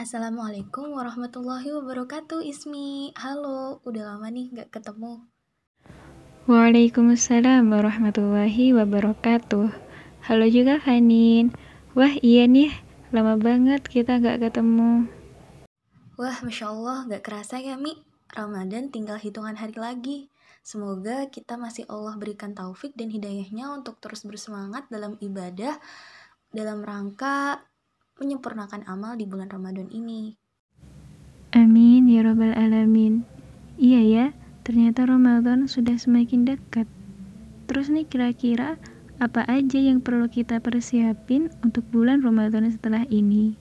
Assalamualaikum warahmatullahi wabarakatuh Ismi. Halo, udah lama nih gak ketemu. Waalaikumsalam warahmatullahi wabarakatuh. Halo juga Fanin Wah iya nih, lama banget kita gak ketemu. Wah Masya Allah gak kerasa ya Mi. Ramadan tinggal hitungan hari lagi. Semoga kita masih Allah berikan taufik dan hidayahnya untuk terus bersemangat dalam ibadah dalam rangka menyempurnakan amal di bulan Ramadan ini. Amin ya Robbal 'Alamin. Iya ya, ternyata Ramadan sudah semakin dekat. Terus nih, kira-kira apa aja yang perlu kita persiapin untuk bulan Ramadan setelah ini?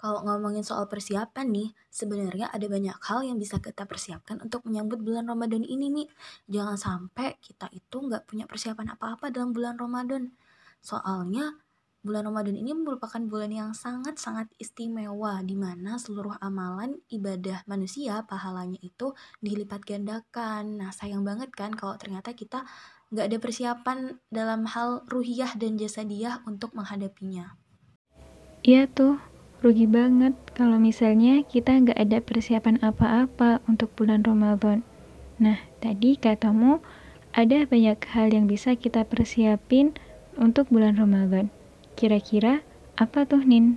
Kalau ngomongin soal persiapan nih, sebenarnya ada banyak hal yang bisa kita persiapkan untuk menyambut bulan Ramadan ini nih. Jangan sampai kita itu nggak punya persiapan apa-apa dalam bulan Ramadan. Soalnya Bulan Ramadan ini merupakan bulan yang sangat-sangat istimewa di mana seluruh amalan ibadah manusia pahalanya itu dilipat gandakan. Nah sayang banget kan kalau ternyata kita nggak ada persiapan dalam hal ruhiyah dan jasadiah untuk menghadapinya. Iya tuh, rugi banget kalau misalnya kita nggak ada persiapan apa-apa untuk bulan Ramadan. Nah, tadi katamu ada banyak hal yang bisa kita persiapin untuk bulan Ramadan. Kira-kira apa tuh, Nin?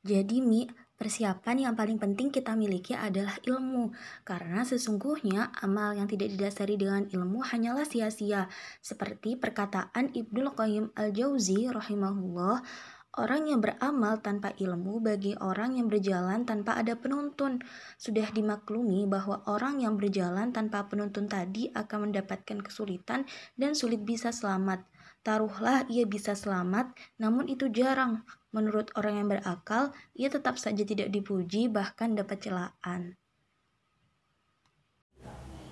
Jadi, Mi, persiapan yang paling penting kita miliki adalah ilmu. Karena sesungguhnya amal yang tidak didasari dengan ilmu hanyalah sia-sia. Seperti perkataan Ibnu Qayyim Al-Jauzi rahimahullah, Orang yang beramal tanpa ilmu bagi orang yang berjalan tanpa ada penuntun. Sudah dimaklumi bahwa orang yang berjalan tanpa penuntun tadi akan mendapatkan kesulitan dan sulit bisa selamat. Taruhlah ia bisa selamat, namun itu jarang. Menurut orang yang berakal, ia tetap saja tidak dipuji, bahkan dapat celaan.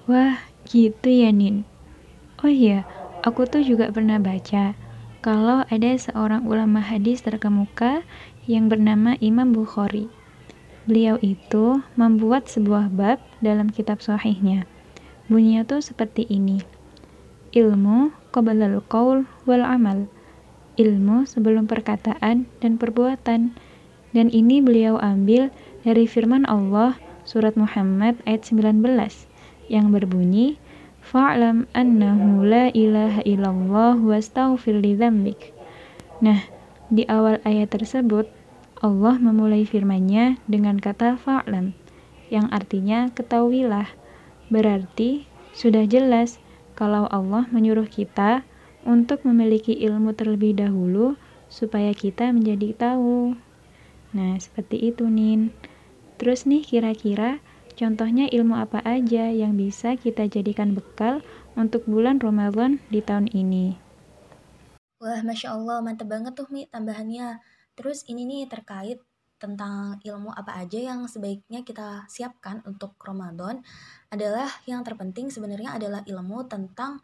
Wah, gitu ya, Nin. Oh iya, aku tuh juga pernah baca kalau ada seorang ulama hadis terkemuka yang bernama Imam Bukhari. Beliau itu membuat sebuah bab dalam kitab sahihnya. Bunyinya tuh seperti ini. Ilmu qablal qaul wal amal. Ilmu sebelum perkataan dan perbuatan. Dan ini beliau ambil dari firman Allah surat Muhammad ayat 19 yang berbunyi Fa'lam annahu la ilaha illallah wastaghfir li. Nah, di awal ayat tersebut Allah memulai firman-Nya dengan kata fa'lam yang artinya ketahuilah. Berarti sudah jelas kalau Allah menyuruh kita untuk memiliki ilmu terlebih dahulu supaya kita menjadi tahu. Nah, seperti itu, Nin. Terus nih, kira-kira contohnya ilmu apa aja yang bisa kita jadikan bekal untuk bulan Ramadan di tahun ini? Wah, Masya Allah, mantep banget tuh, Mi, tambahannya. Terus ini nih terkait tentang ilmu apa aja yang sebaiknya kita siapkan untuk Ramadan adalah yang terpenting sebenarnya adalah ilmu tentang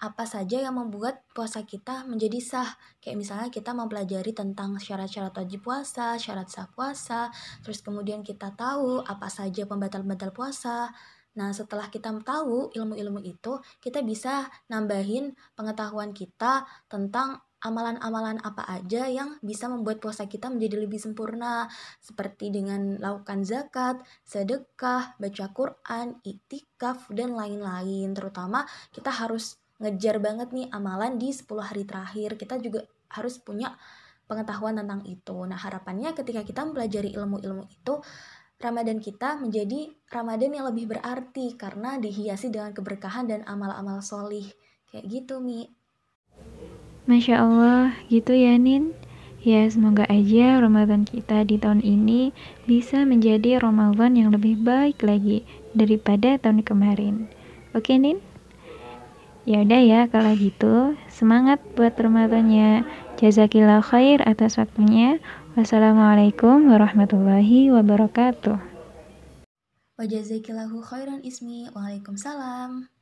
apa saja yang membuat puasa kita menjadi sah. Kayak misalnya kita mempelajari tentang syarat-syarat wajib puasa, syarat sah puasa, terus kemudian kita tahu apa saja pembatal-pembatal puasa. Nah, setelah kita tahu ilmu-ilmu itu, kita bisa nambahin pengetahuan kita tentang amalan-amalan apa aja yang bisa membuat puasa kita menjadi lebih sempurna seperti dengan lakukan zakat, sedekah, baca Quran, itikaf dan lain-lain. Terutama kita harus ngejar banget nih amalan di 10 hari terakhir. Kita juga harus punya pengetahuan tentang itu. Nah, harapannya ketika kita mempelajari ilmu-ilmu itu Ramadan kita menjadi Ramadan yang lebih berarti karena dihiasi dengan keberkahan dan amal-amal solih. Kayak gitu, Mi. Masya Allah, gitu ya Nin. Ya, semoga aja Ramadan kita di tahun ini bisa menjadi Ramadan yang lebih baik lagi daripada tahun kemarin. Oke, Nin? Ya udah ya, kalau gitu semangat buat Ramadannya. Jazakillah khair atas waktunya. Wassalamualaikum warahmatullahi wabarakatuh. Wajazakillahu khairan ismi. Waalaikumsalam.